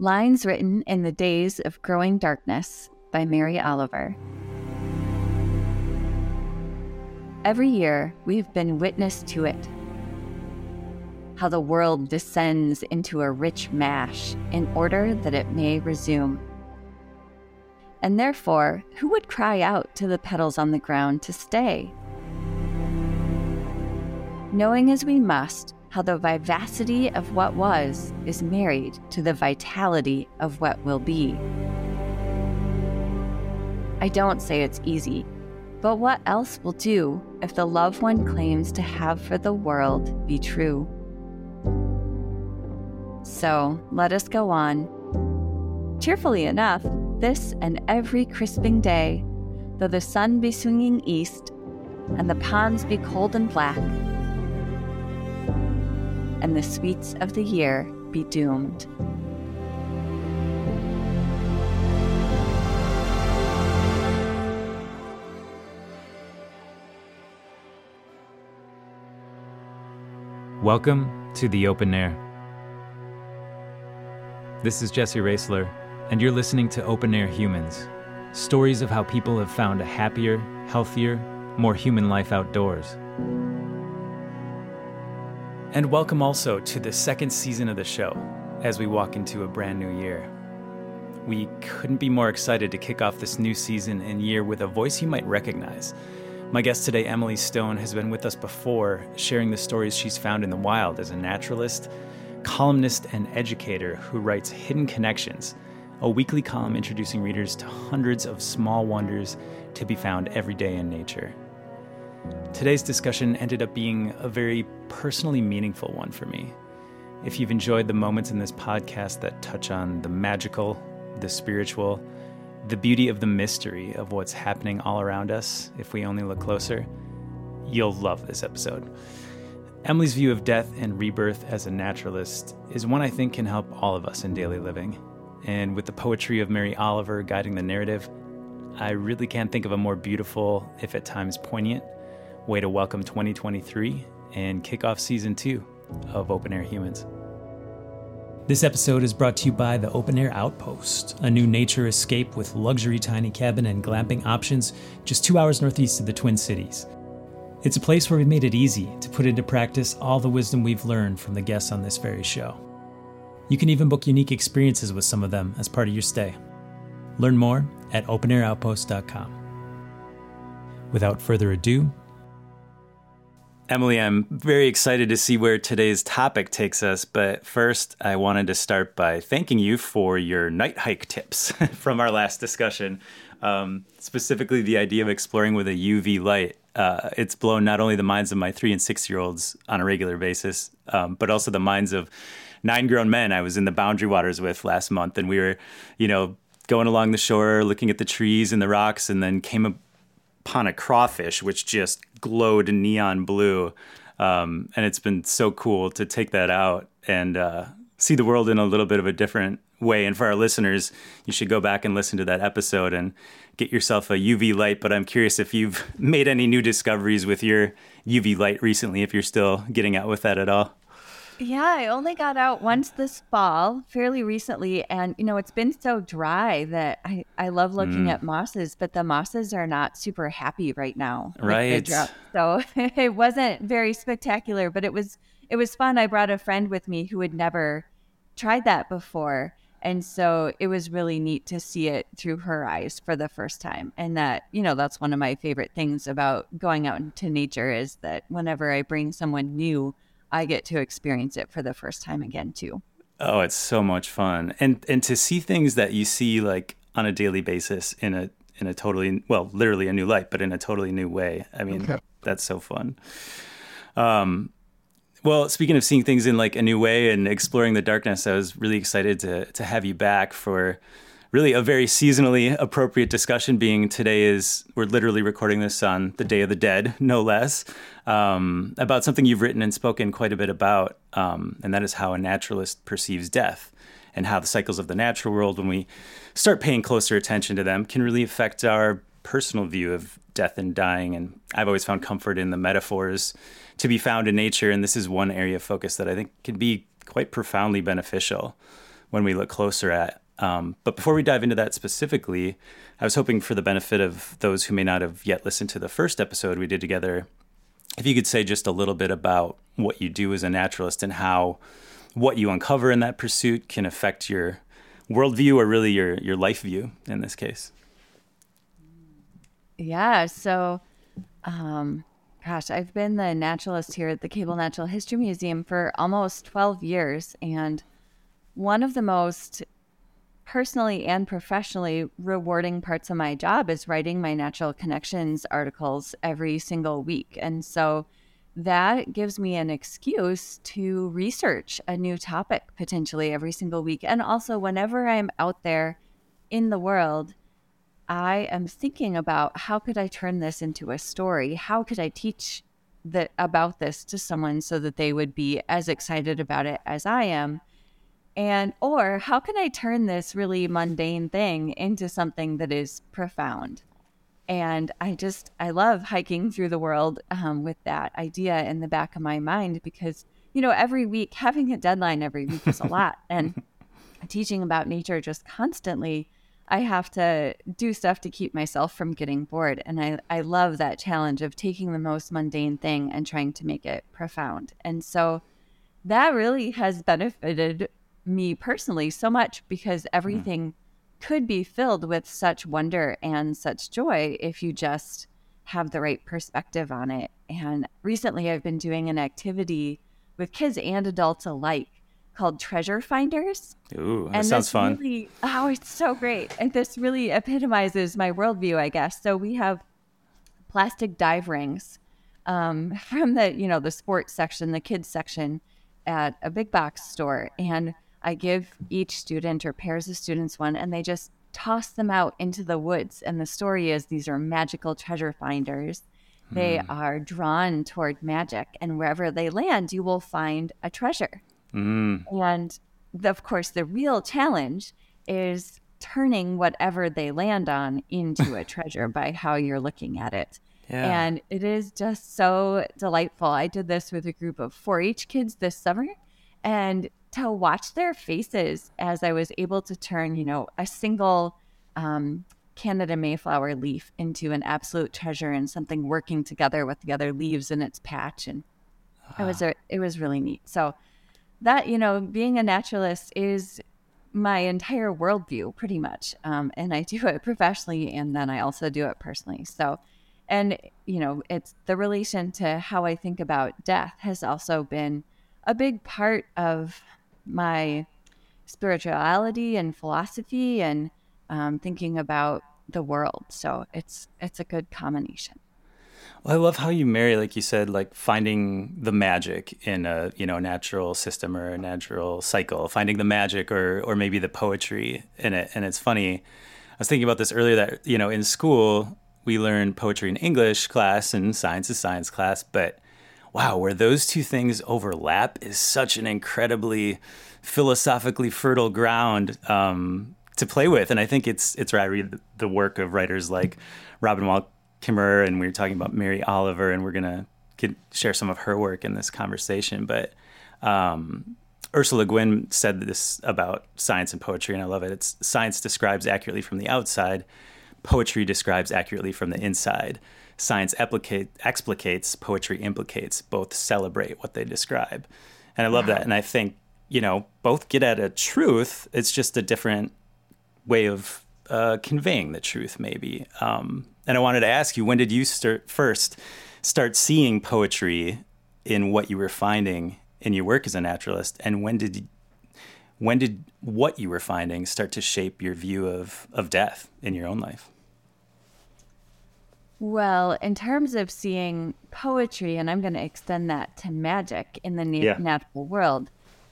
Lines written in the days of growing darkness by Mary Oliver. Every year, we've been witness to it. How the world descends into a rich mash in order that it may resume. And therefore, who would cry out to the petals on the ground to stay? Knowing as we must how the vivacity of what was is married to the vitality of what will be. I don't say it's easy, but what else will do if the love one claims to have for the world be true? So let us go on. Cheerfully enough, this and every crisping day, though the sun be swinging east and the ponds be cold and black, and the sweets of the year be doomed. Welcome to the open air. This is Jesse Raisler, and you're listening to Open Air Humans stories of how people have found a happier, healthier, more human life outdoors. And welcome also to the second season of the show as we walk into a brand new year. We couldn't be more excited to kick off this new season and year with a voice you might recognize. My guest today, Emily Stone, has been with us before, sharing the stories she's found in the wild as a naturalist, columnist, and educator who writes Hidden Connections, a weekly column introducing readers to hundreds of small wonders to be found every day in nature. Today's discussion ended up being a very personally meaningful one for me. If you've enjoyed the moments in this podcast that touch on the magical, the spiritual, the beauty of the mystery of what's happening all around us if we only look closer, you'll love this episode. Emily's view of death and rebirth as a naturalist is one I think can help all of us in daily living. And with the poetry of Mary Oliver guiding the narrative, I really can't think of a more beautiful, if at times poignant, way to welcome 2023 and kick off season two of Open Air Humans. This episode is brought to you by the Open Air Outpost, a new nature escape with luxury tiny cabin and glamping options just two hours northeast of the Twin Cities. It's a place where we've made it easy to put into practice all the wisdom we've learned from the guests on this very show. You can even book unique experiences with some of them as part of your stay. Learn more at openairoutpost.com. Without further ado, Emily, I'm very excited to see where today's topic takes us. But first, I wanted to start by thanking you for your night hike tips from our last discussion, um, specifically the idea of exploring with a UV light. Uh, it's blown not only the minds of my three and six year olds on a regular basis, um, but also the minds of nine grown men I was in the Boundary Waters with last month. And we were, you know, going along the shore, looking at the trees and the rocks, and then came upon a crawfish, which just glowed neon blue. Um, and it's been so cool to take that out and uh, see the world in a little bit of a different way. And for our listeners, you should go back and listen to that episode and get yourself a UV light. But I'm curious if you've made any new discoveries with your UV light recently, if you're still getting out with that at all. Yeah, I only got out once this fall, fairly recently, and you know it's been so dry that I I love looking mm. at mosses, but the mosses are not super happy right now. Right. So it wasn't very spectacular, but it was it was fun. I brought a friend with me who had never tried that before. And so it was really neat to see it through her eyes for the first time. And that, you know, that's one of my favorite things about going out into nature is that whenever I bring someone new, I get to experience it for the first time again too. Oh, it's so much fun. And and to see things that you see like on a daily basis in a in a totally well, literally a new light, but in a totally new way. I mean, okay. that's so fun. Um well, speaking of seeing things in like a new way and exploring the darkness, I was really excited to to have you back for really a very seasonally appropriate discussion being today is we're literally recording this on the day of the dead no less um, about something you've written and spoken quite a bit about um, and that is how a naturalist perceives death and how the cycles of the natural world when we start paying closer attention to them can really affect our personal view of death and dying and i've always found comfort in the metaphors to be found in nature and this is one area of focus that i think can be quite profoundly beneficial when we look closer at. Um, but before we dive into that specifically, I was hoping for the benefit of those who may not have yet listened to the first episode we did together, if you could say just a little bit about what you do as a naturalist and how what you uncover in that pursuit can affect your worldview or really your your life view in this case. Yeah. So, um, gosh, I've been the naturalist here at the Cable Natural History Museum for almost 12 years. And one of the most personally and professionally rewarding parts of my job is writing my natural connections articles every single week. And so that gives me an excuse to research a new topic potentially every single week. And also, whenever I'm out there in the world, I am thinking about how could I turn this into a story? How could I teach that about this to someone so that they would be as excited about it as I am? And or how can I turn this really mundane thing into something that is profound? And I just, I love hiking through the world um, with that idea in the back of my mind because, you know, every week, having a deadline every week is a lot. And teaching about nature just constantly, I have to do stuff to keep myself from getting bored. And I, I love that challenge of taking the most mundane thing and trying to make it profound. And so that really has benefited me personally so much because hmm. everything. Mm could be filled with such wonder and such joy if you just have the right perspective on it. And recently, I've been doing an activity with kids and adults alike called Treasure Finders. Ooh, that and sounds fun. Really, oh, it's so great. And this really epitomizes my worldview, I guess. So we have plastic dive rings um, from the, you know, the sports section, the kids section at a big box store. And I give each student or pairs of students one, and they just toss them out into the woods. And the story is these are magical treasure finders. They mm. are drawn toward magic, and wherever they land, you will find a treasure. Mm. And the, of course, the real challenge is turning whatever they land on into a treasure by how you're looking at it. Yeah. And it is just so delightful. I did this with a group of 4 H kids this summer, and to watch their faces as I was able to turn, you know, a single um, Canada Mayflower leaf into an absolute treasure and something working together with the other leaves in its patch. And wow. it was a, it was really neat. So that, you know, being a naturalist is my entire worldview pretty much. Um, and I do it professionally and then I also do it personally. So, and, you know, it's the relation to how I think about death has also been a big part of my spirituality and philosophy and um, thinking about the world. So it's it's a good combination. Well, I love how you marry, like you said, like finding the magic in a you know natural system or a natural cycle, finding the magic or or maybe the poetry in it. And it's funny, I was thinking about this earlier that you know in school we learn poetry in English class and science is science class, but wow, where those two things overlap is such an incredibly philosophically fertile ground um, to play with. And I think it's it's right. I read the work of writers like Robin Wall Kimmerer, and we were talking about Mary Oliver, and we're gonna get, share some of her work in this conversation. But um, Ursula Guin said this about science and poetry, and I love it. It's science describes accurately from the outside, poetry describes accurately from the inside science explicate, explicates, poetry implicates. Both celebrate what they describe. And I love wow. that. And I think, you know, both get at a truth. It's just a different way of uh, conveying the truth, maybe. Um, and I wanted to ask you, when did you start first start seeing poetry in what you were finding in your work as a naturalist? And when did when did what you were finding start to shape your view of, of death in your own life? Well, in terms of seeing poetry, and I'm going to extend that to magic in the na- yeah. natural world,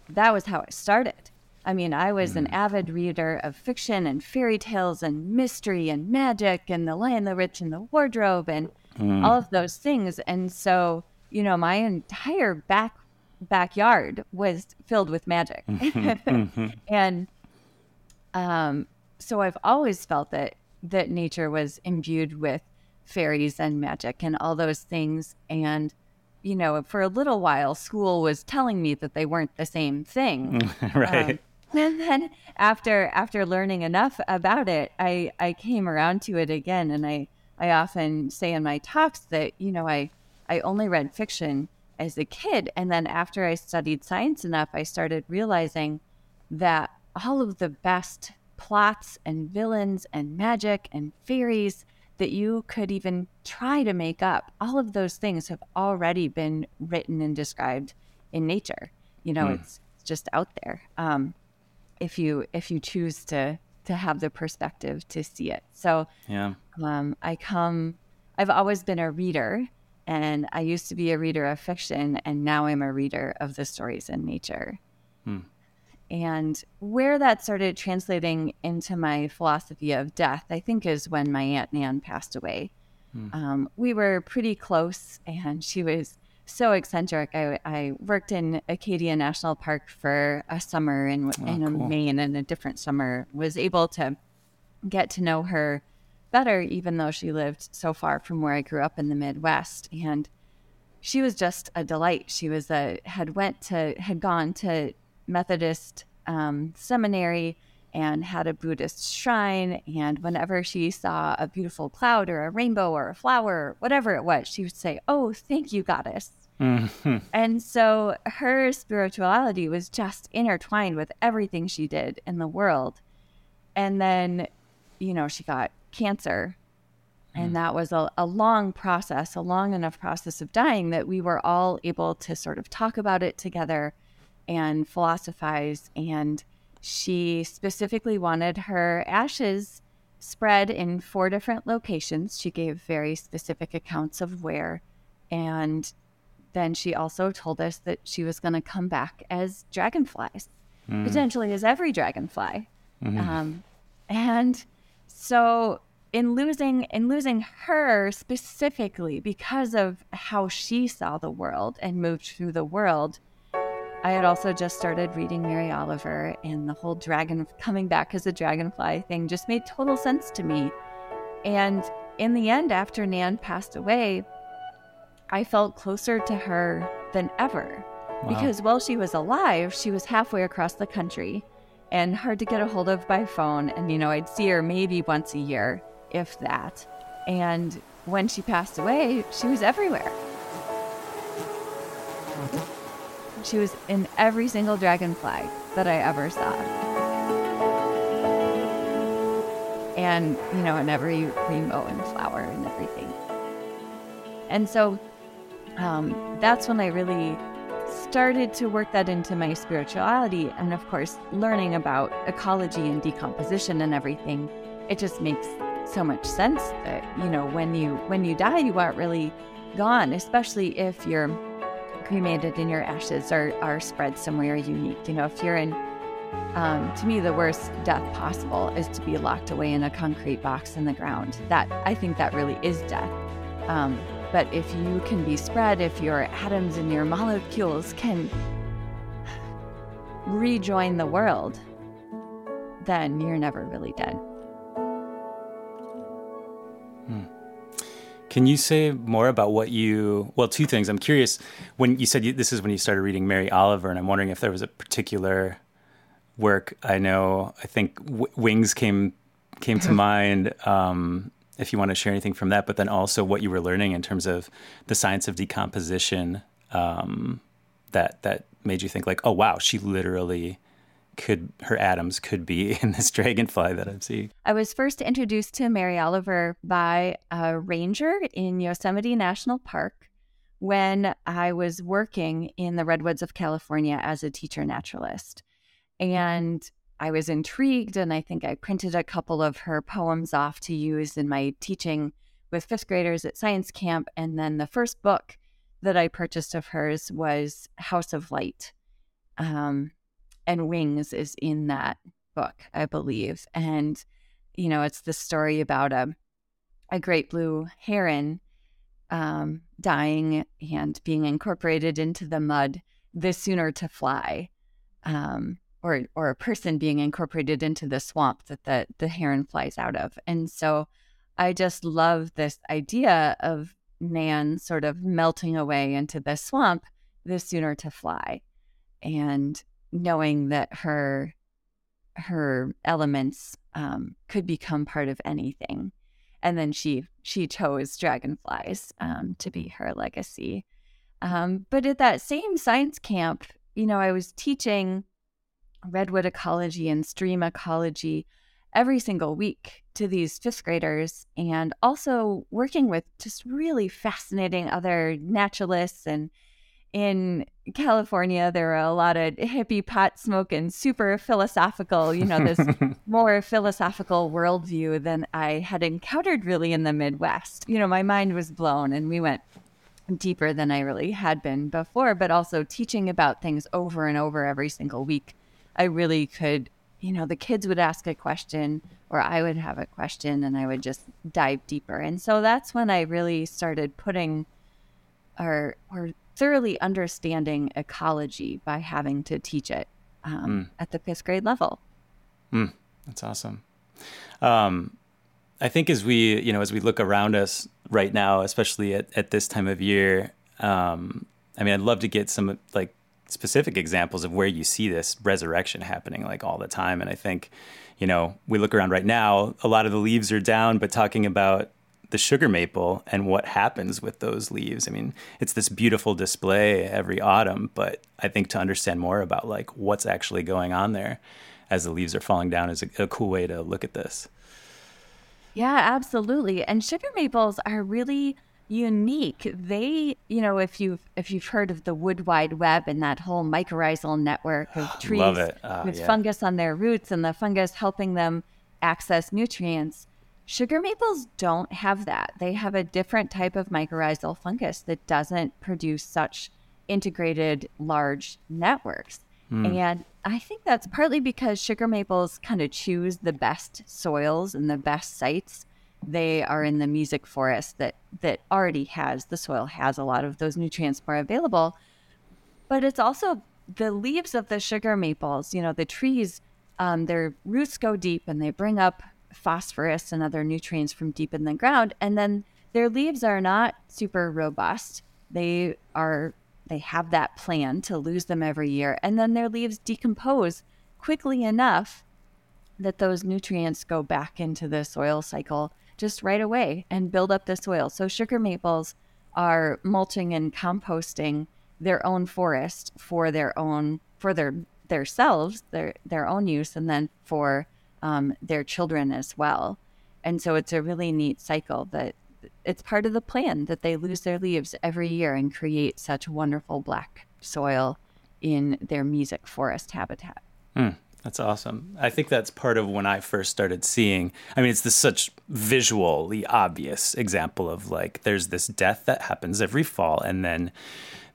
that was how it started. I mean, I was mm. an avid reader of fiction and fairy tales and mystery and magic and The Lion, the Witch, and the Wardrobe and mm. all of those things. And so, you know, my entire back backyard was filled with magic. Mm-hmm. and um, so I've always felt that that nature was imbued with fairies and magic and all those things. And, you know, for a little while, school was telling me that they weren't the same thing. right. Um, and then after after learning enough about it, I I came around to it again, and I I often say in my talks that you know I I only read fiction as a kid, and then after I studied science enough, I started realizing that all of the best plots and villains and magic and fairies that you could even try to make up, all of those things have already been written and described in nature. You know, mm. it's just out there. Um, if you if you choose to to have the perspective to see it. So yeah, um, I come. I've always been a reader, and I used to be a reader of fiction, and now I'm a reader of the stories in nature. Hmm. And where that started translating into my philosophy of death, I think, is when my Aunt Nan passed away. Hmm. Um, we were pretty close, and she was so eccentric. I, I worked in Acadia National Park for a summer in, oh, in cool. Maine and a different summer, was able to get to know her better, even though she lived so far from where I grew up in the Midwest. And she was just a delight. She was a had went to had gone to Methodist um, seminary and had a Buddhist shrine. And whenever she saw a beautiful cloud or a rainbow or a flower, whatever it was, she would say, Oh, thank you, goddess. Mm-hmm. And so her spirituality was just intertwined with everything she did in the world. And then, you know, she got cancer. And mm. that was a, a long process, a long enough process of dying that we were all able to sort of talk about it together and philosophize. And she specifically wanted her ashes spread in four different locations. She gave very specific accounts of where. And then she also told us that she was going to come back as dragonflies, mm. potentially as every dragonfly. Mm-hmm. Um, and so in losing in losing her specifically because of how she saw the world and moved through the world, I had also just started reading Mary Oliver, and the whole dragon coming back as a dragonfly thing just made total sense to me. And in the end, after Nan passed away, I felt closer to her than ever. Wow. Because while she was alive, she was halfway across the country and hard to get a hold of by phone. And, you know, I'd see her maybe once a year, if that. And when she passed away, she was everywhere. She was in every single dragonfly that I ever saw. And, you know, in every rainbow and flower and everything. And so um, that's when I really started to work that into my spirituality. And of course, learning about ecology and decomposition and everything, it just makes so much sense that, you know, when you when you die, you aren't really gone, especially if you're cremated and your ashes are, are spread somewhere unique. You know, if you're in, um, to me, the worst death possible is to be locked away in a concrete box in the ground. That, I think that really is death. Um, but if you can be spread, if your atoms and your molecules can rejoin the world, then you're never really dead. Can you say more about what you? Well, two things. I'm curious when you said you, this is when you started reading Mary Oliver, and I'm wondering if there was a particular work. I know. I think w- Wings came came to mind. Um, if you want to share anything from that, but then also what you were learning in terms of the science of decomposition um, that that made you think like, oh wow, she literally could her atoms could be in this dragonfly that I'm seeing. I was first introduced to Mary Oliver by a ranger in Yosemite National Park when I was working in the redwoods of California as a teacher naturalist. And I was intrigued, and I think I printed a couple of her poems off to use in my teaching with fifth graders at science camp. And then the first book that I purchased of hers was House of Light. Um, and Wings is in that book, I believe. And, you know, it's the story about a, a great blue heron um, dying and being incorporated into the mud the sooner to fly. Um, or, or a person being incorporated into the swamp that the, the heron flies out of. And so I just love this idea of Nan sort of melting away into the swamp the sooner to fly. And knowing that her her elements um, could become part of anything. And then she she chose dragonflies um, to be her legacy. Um, but at that same science camp, you know, I was teaching redwood ecology and stream ecology every single week to these fifth graders and also working with just really fascinating other naturalists and in California, there are a lot of hippie pot smoking, super philosophical, you know, this more philosophical worldview than I had encountered really in the Midwest. You know, my mind was blown and we went deeper than I really had been before, but also teaching about things over and over every single week. I really could, you know, the kids would ask a question or I would have a question and I would just dive deeper. And so that's when I really started putting or or thoroughly understanding ecology by having to teach it um, mm. at the fifth grade level. Mm, that's awesome. Um, I think as we, you know, as we look around us right now, especially at, at this time of year, um, I mean, I'd love to get some like specific examples of where you see this resurrection happening like all the time. And I think, you know, we look around right now, a lot of the leaves are down, but talking about the sugar maple and what happens with those leaves. I mean, it's this beautiful display every autumn, but I think to understand more about like what's actually going on there as the leaves are falling down is a, a cool way to look at this. Yeah, absolutely. And sugar maples are really unique. They, you know, if you've if you've heard of the wood wide web and that whole mycorrhizal network of trees uh, with yeah. fungus on their roots and the fungus helping them access nutrients, Sugar maples don't have that. They have a different type of mycorrhizal fungus that doesn't produce such integrated large networks. Mm. And I think that's partly because sugar maples kind of choose the best soils and the best sites. They are in the mesic forest that that already has the soil has a lot of those nutrients more available. But it's also the leaves of the sugar maples, you know, the trees, um, their roots go deep and they bring up phosphorus and other nutrients from deep in the ground. And then their leaves are not super robust. They are they have that plan to lose them every year. And then their leaves decompose quickly enough that those nutrients go back into the soil cycle just right away and build up the soil. So sugar maples are mulching and composting their own forest for their own for their themselves, their their own use and then for um, their children as well. And so it's a really neat cycle that it's part of the plan that they lose their leaves every year and create such wonderful black soil in their mesic forest habitat. Hmm, that's awesome. I think that's part of when I first started seeing. I mean, it's this such visually obvious example of like there's this death that happens every fall, and then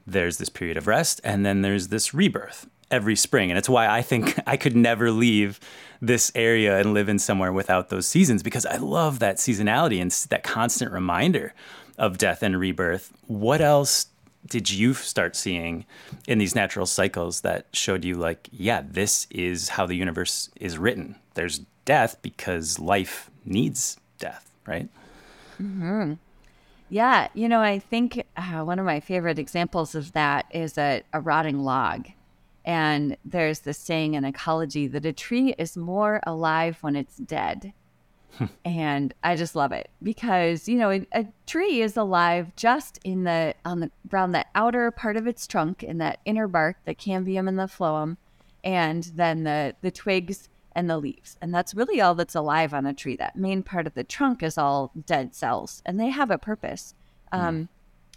there's this period of rest, and then there's this rebirth every spring. And it's why I think I could never leave this area and live in somewhere without those seasons because I love that seasonality and that constant reminder of death and rebirth. What else did you start seeing in these natural cycles that showed you, like, yeah, this is how the universe is written? There's death because life needs death, right? Mm-hmm. Yeah, you know, I think uh, one of my favorite examples of that is a, a rotting log. And there's this saying in ecology that a tree is more alive when it's dead. and I just love it because you know a, a, tree is alive just in the on the around the outer part of its trunk in that inner bark, the cambium and the phloem, and then the the twigs and the leaves, and that's really all that's alive on a tree. That main part of the trunk is all dead cells, and they have a purpose. Mm. Um,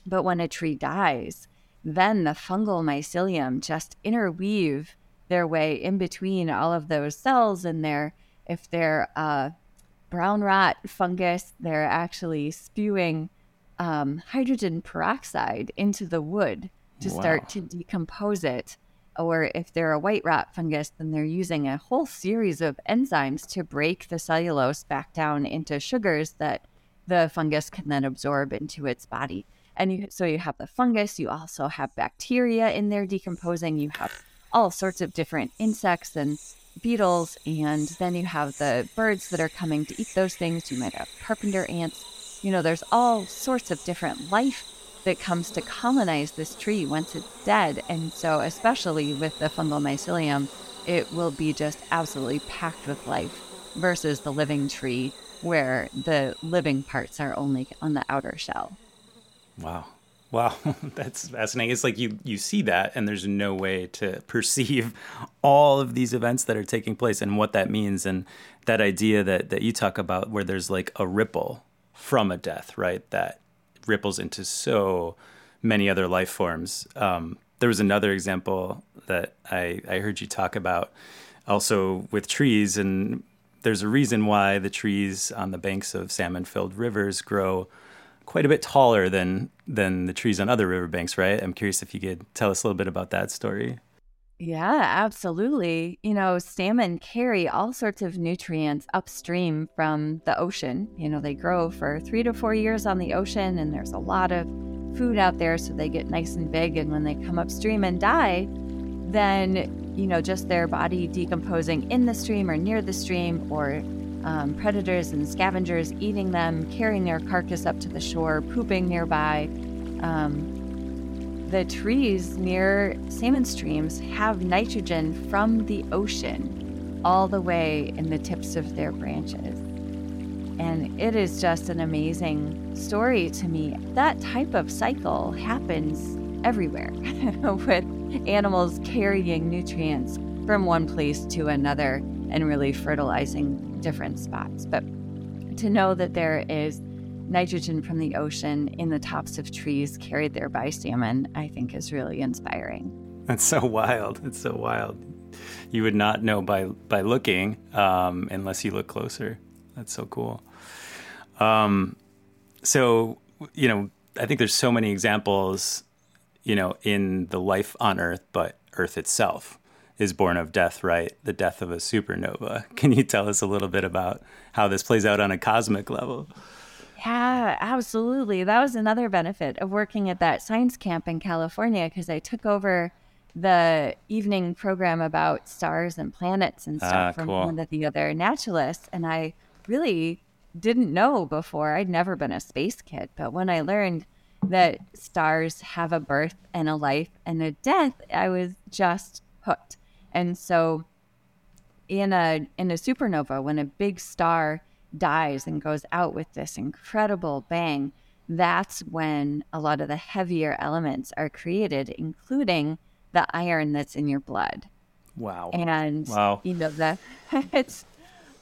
but when a tree dies, then the fungal mycelium just interweave their way in between all of those cells and they're if they're uh, brown rot fungus they're actually spewing um, hydrogen peroxide into the wood to wow. start to decompose it or if they're a white rot fungus then they're using a whole series of enzymes to break the cellulose back down into sugars that the fungus can then absorb into its body and you, so you have the fungus, you also have bacteria in there decomposing, you have all sorts of different insects and beetles, and then you have the birds that are coming to eat those things. You might have carpenter ants. You know, there's all sorts of different life that comes to colonize this tree once it's dead. And so, especially with the fungal mycelium, it will be just absolutely packed with life versus the living tree where the living parts are only on the outer shell. Wow. Wow, that's fascinating. It's like you you see that and there's no way to perceive all of these events that are taking place and what that means and that idea that that you talk about where there's like a ripple from a death, right? That ripples into so many other life forms. Um, there was another example that I, I heard you talk about also with trees and there's a reason why the trees on the banks of salmon filled rivers grow quite a bit taller than than the trees on other riverbanks, right? I'm curious if you could tell us a little bit about that story. Yeah, absolutely. You know, salmon carry all sorts of nutrients upstream from the ocean. You know, they grow for three to four years on the ocean, and there's a lot of food out there, so they get nice and big. And when they come upstream and die, then, you know, just their body decomposing in the stream or near the stream or um, predators and scavengers eating them, carrying their carcass up to the shore, pooping nearby. Um, the trees near salmon streams have nitrogen from the ocean all the way in the tips of their branches. And it is just an amazing story to me. That type of cycle happens everywhere with animals carrying nutrients from one place to another and really fertilizing different spots. But to know that there is nitrogen from the ocean in the tops of trees carried there by salmon, I think is really inspiring. That's so wild. It's so wild. You would not know by by looking um, unless you look closer. That's so cool. Um, so you know, I think there's so many examples, you know, in the life on Earth, but Earth itself is born of death, right? The death of a supernova. Can you tell us a little bit about how this plays out on a cosmic level? Yeah, absolutely. That was another benefit of working at that science camp in California because I took over the evening program about stars and planets and stuff ah, from cool. one of the other naturalists. And I really didn't know before. I'd never been a space kid. But when I learned that stars have a birth and a life and a death, I was just hooked. And so in a in a supernova when a big star dies and goes out with this incredible bang, that's when a lot of the heavier elements are created including the iron that's in your blood. Wow. And wow. you know that it's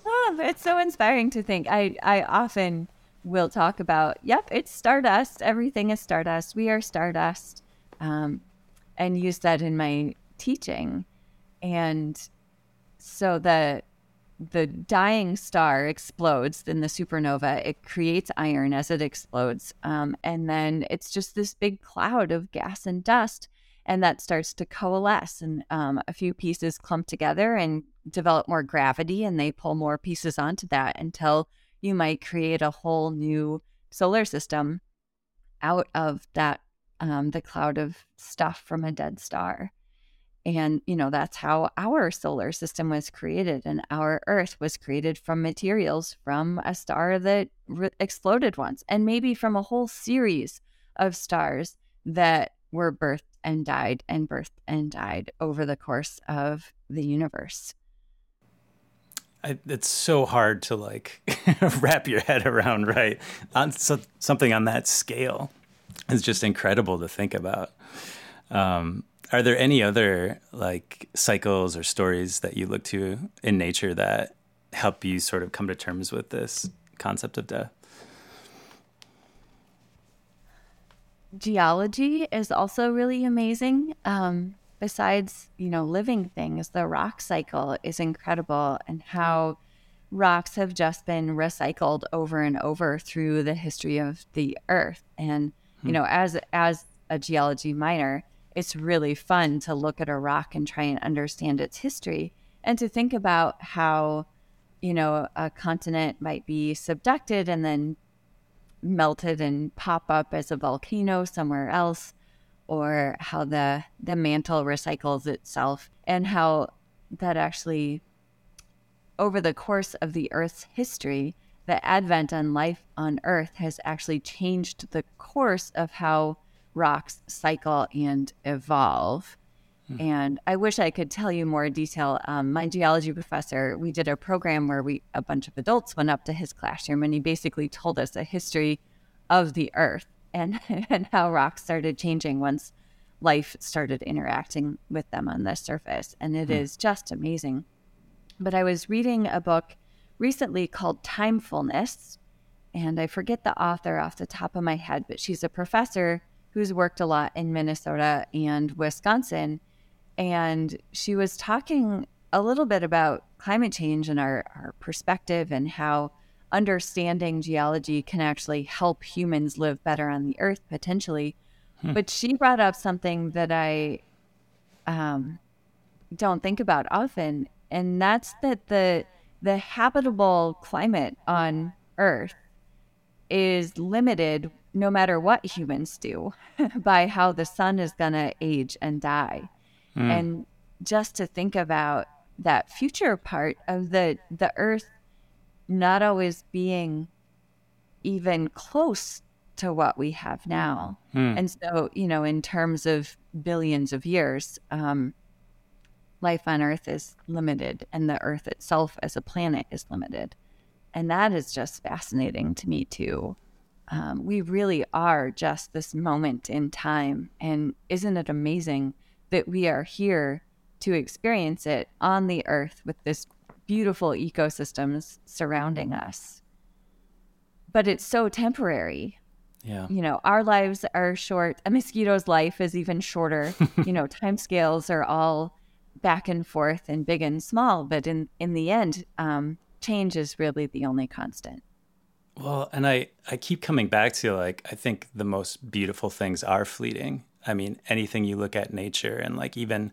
oh, it's so inspiring to think. I I often will talk about, yep, it's stardust. Everything is stardust. We are stardust. Um, and use that in my teaching and so the the dying star explodes in the supernova. It creates iron as it explodes, um, and then it's just this big cloud of gas and dust, and that starts to coalesce, and um, a few pieces clump together and develop more gravity, and they pull more pieces onto that until you might create a whole new solar system out of that um, the cloud of stuff from a dead star. And, you know, that's how our solar system was created. And our Earth was created from materials from a star that re- exploded once, and maybe from a whole series of stars that were birthed and died and birthed and died over the course of the universe. I, it's so hard to like wrap your head around, right? On so, something on that scale is just incredible to think about. Um, are there any other like cycles or stories that you look to in nature that help you sort of come to terms with this concept of death? Geology is also really amazing. Um, besides, you know, living things, the rock cycle is incredible and how rocks have just been recycled over and over through the history of the earth. And, you hmm. know, as as a geology minor, it's really fun to look at a rock and try and understand its history and to think about how you know a continent might be subducted and then melted and pop up as a volcano somewhere else or how the the mantle recycles itself and how that actually over the course of the earth's history the advent on life on earth has actually changed the course of how rocks cycle and evolve. And I wish I could tell you more detail. Um, my geology professor, we did a program where we a bunch of adults went up to his classroom, and he basically told us a history of the Earth and and how rocks started changing once life started interacting with them on the surface. And it hmm. is just amazing. But I was reading a book recently called Timefulness, and I forget the author off the top of my head, but she's a professor who's worked a lot in Minnesota and Wisconsin. And she was talking a little bit about climate change and our, our perspective and how understanding geology can actually help humans live better on the earth potentially. Hmm. But she brought up something that I um, don't think about often, and that's that the the habitable climate on Earth is limited no matter what humans do by how the sun is going to age and die. Hmm. And just to think about that future part of the the earth not always being even close to what we have now. Hmm. And so, you know, in terms of billions of years, um, life on Earth is limited, and the Earth itself as a planet is limited. And that is just fascinating to me, too. Um, we really are just this moment in time. And isn't it amazing that we are here to experience it on the Earth with this beautiful ecosystems surrounding us. But it's so temporary. Yeah. You know, our lives are short. A mosquito's life is even shorter. you know, time scales are all back and forth and big and small, but in in the end, um, change is really the only constant. Well, and I I keep coming back to like I think the most beautiful things are fleeting. I mean, anything you look at nature and like even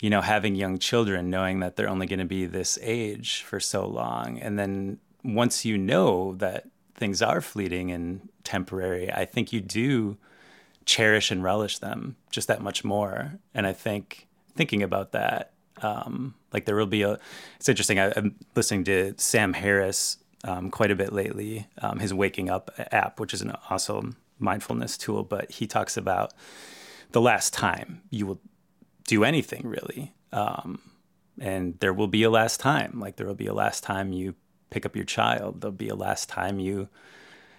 you know, having young children, knowing that they're only going to be this age for so long. And then once you know that things are fleeting and temporary, I think you do cherish and relish them just that much more. And I think thinking about that, um, like there will be a, it's interesting. I, am listening to Sam Harris um, quite a bit lately, um, his Waking Up app, which is an awesome mindfulness tool, but he talks about the last time you will do anything really. Um, and there will be a last time. Like there will be a last time you pick up your child. There'll be a last time you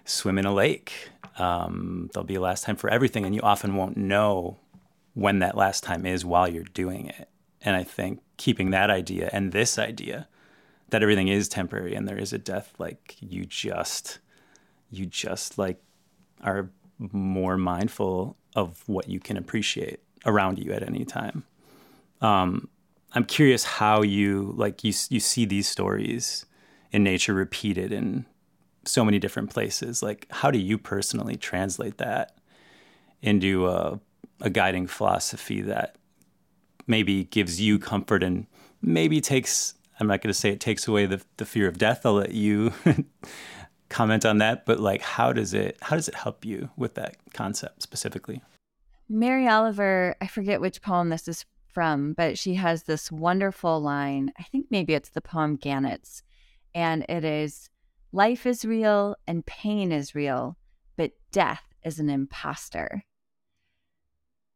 swim in a lake. Um, there'll be a last time for everything, and you often won't know when that last time is while you're doing it. And I think keeping that idea and this idea that everything is temporary and there is a death, like you just, you just like are more mindful of what you can appreciate around you at any time. Um, I'm curious how you like you you see these stories in nature repeated in so many different places. Like, how do you personally translate that into a, a guiding philosophy that maybe gives you comfort and maybe takes I'm not going to say it takes away the, the fear of death. I'll let you comment on that. But like, how does it how does it help you with that concept specifically? Mary Oliver, I forget which poem this is from, but she has this wonderful line. I think maybe it's the poem Gannets. And it is Life is real and pain is real, but death is an imposter.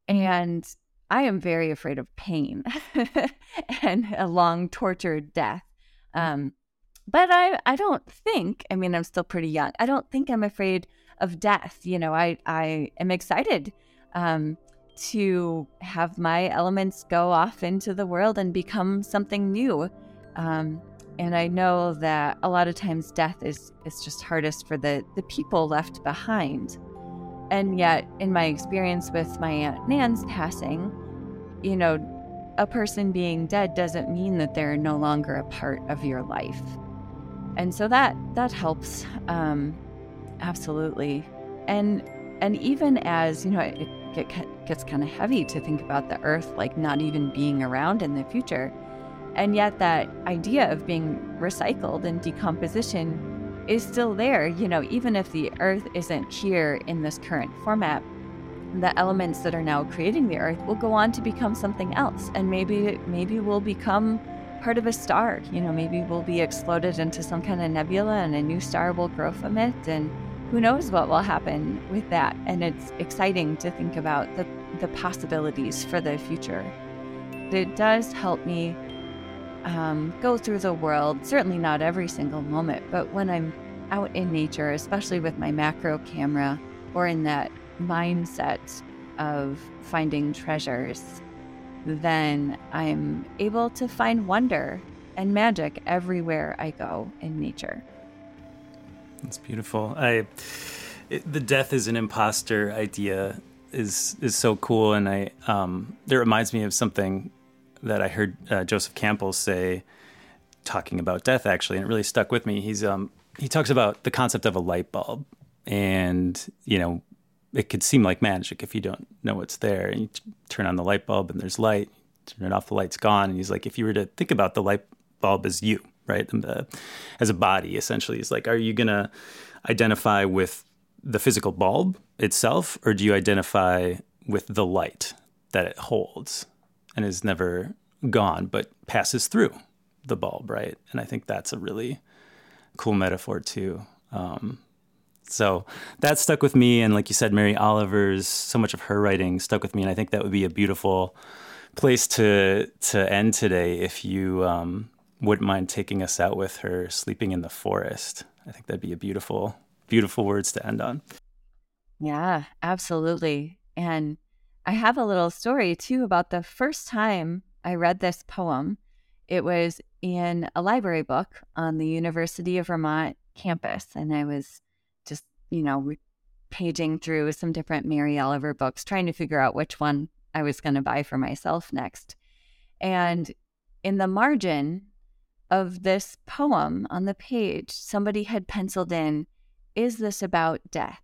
And I am very afraid of pain and a long, tortured death. Um, but I, I don't think, I mean, I'm still pretty young. I don't think I'm afraid of death. You know, I, I am excited um, to have my elements go off into the world and become something new. Um, and I know that a lot of times death is is just hardest for the the people left behind. And yet, in my experience with my aunt Nan's passing, you know, a person being dead doesn't mean that they're no longer a part of your life. And so that that helps, um, absolutely. And and even as you know, it, get, gets kind of heavy to think about the earth like not even being around in the future. And yet, that idea of being recycled and decomposition is still there. You know, even if the earth isn't here in this current format, the elements that are now creating the earth will go on to become something else. And maybe, maybe we'll become part of a star. You know, maybe we'll be exploded into some kind of nebula and a new star will grow from it. And who knows what will happen with that. And it's exciting to think about the, the possibilities for the future. it does help me um, go through the world. Certainly not every single moment, but when I'm out in nature, especially with my macro camera, or in that mindset of finding treasures, then I'm able to find wonder and magic everywhere I go in nature. That's beautiful. I it, the death is an imposter idea is is so cool, and I um, it reminds me of something that I heard uh, Joseph Campbell say, talking about death actually, and it really stuck with me. He's um, he talks about the concept of a light bulb, and you know, it could seem like magic if you don't know what's there. And you turn on the light bulb, and there's light. Turn it off, the light's gone. And he's like, if you were to think about the light bulb as you, right, the, as a body, essentially, it's like, are you gonna identify with the physical bulb itself, or do you identify with the light that it holds and is never gone but passes through the bulb, right? And I think that's a really cool metaphor too. Um, so that stuck with me, and like you said, Mary Oliver's so much of her writing stuck with me, and I think that would be a beautiful place to to end today if you um, wouldn't mind taking us out with her sleeping in the forest. I think that'd be a beautiful beautiful words to end on. Yeah, absolutely. And I have a little story too about the first time I read this poem. It was in a library book on the University of Vermont campus. And I was just, you know, paging through some different Mary Oliver books, trying to figure out which one I was going to buy for myself next. And in the margin of this poem on the page, somebody had penciled in is this about death?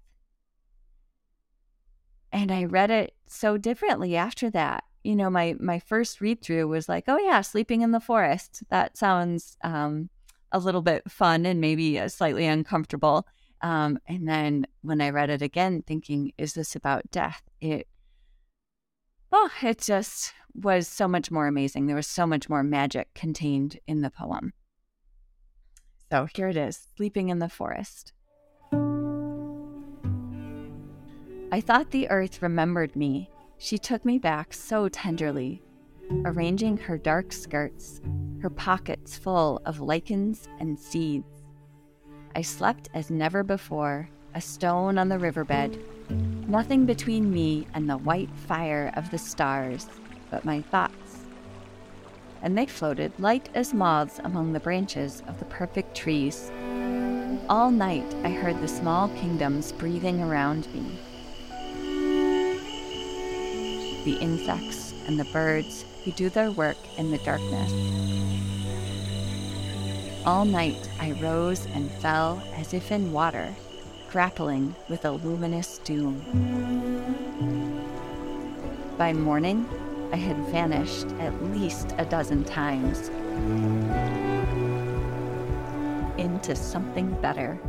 And I read it so differently after that. You know, my my first read through was like, oh yeah, sleeping in the forest. That sounds um, a little bit fun and maybe uh, slightly uncomfortable. Um, and then when I read it again, thinking, is this about death? It, oh, it just was so much more amazing. There was so much more magic contained in the poem. So here it is, sleeping in the forest. I thought the earth remembered me. She took me back so tenderly, arranging her dark skirts, her pockets full of lichens and seeds. I slept as never before, a stone on the riverbed, nothing between me and the white fire of the stars but my thoughts. And they floated light as moths among the branches of the perfect trees. All night I heard the small kingdoms breathing around me the insects and the birds who do their work in the darkness. All night I rose and fell as if in water, grappling with a luminous doom. By morning, I had vanished at least a dozen times into something better.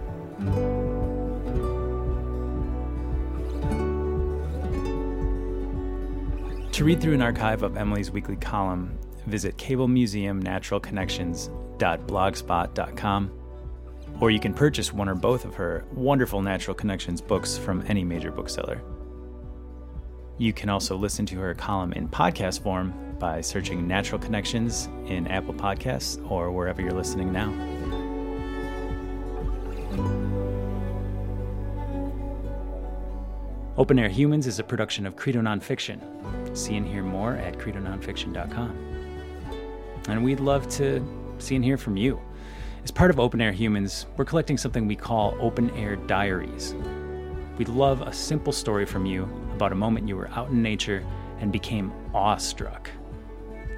To read through an archive of Emily's weekly column, visit cablemuseumnaturalconnections.blogspot.com, or you can purchase one or both of her wonderful Natural Connections books from any major bookseller. You can also listen to her column in podcast form by searching Natural Connections in Apple Podcasts or wherever you're listening now. Open Air Humans is a production of Credo Nonfiction. See and hear more at credononfiction.com. And we'd love to see and hear from you. As part of Open Air Humans, we're collecting something we call Open Air Diaries. We'd love a simple story from you about a moment you were out in nature and became awestruck.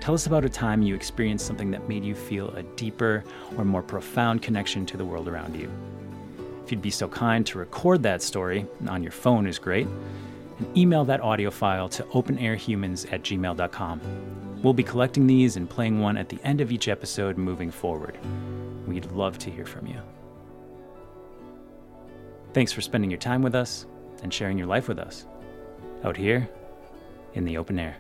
Tell us about a time you experienced something that made you feel a deeper or more profound connection to the world around you. If you'd be so kind to record that story, on your phone is great, and email that audio file to openairhumans at gmail.com. We'll be collecting these and playing one at the end of each episode moving forward. We'd love to hear from you. Thanks for spending your time with us and sharing your life with us out here in the open air.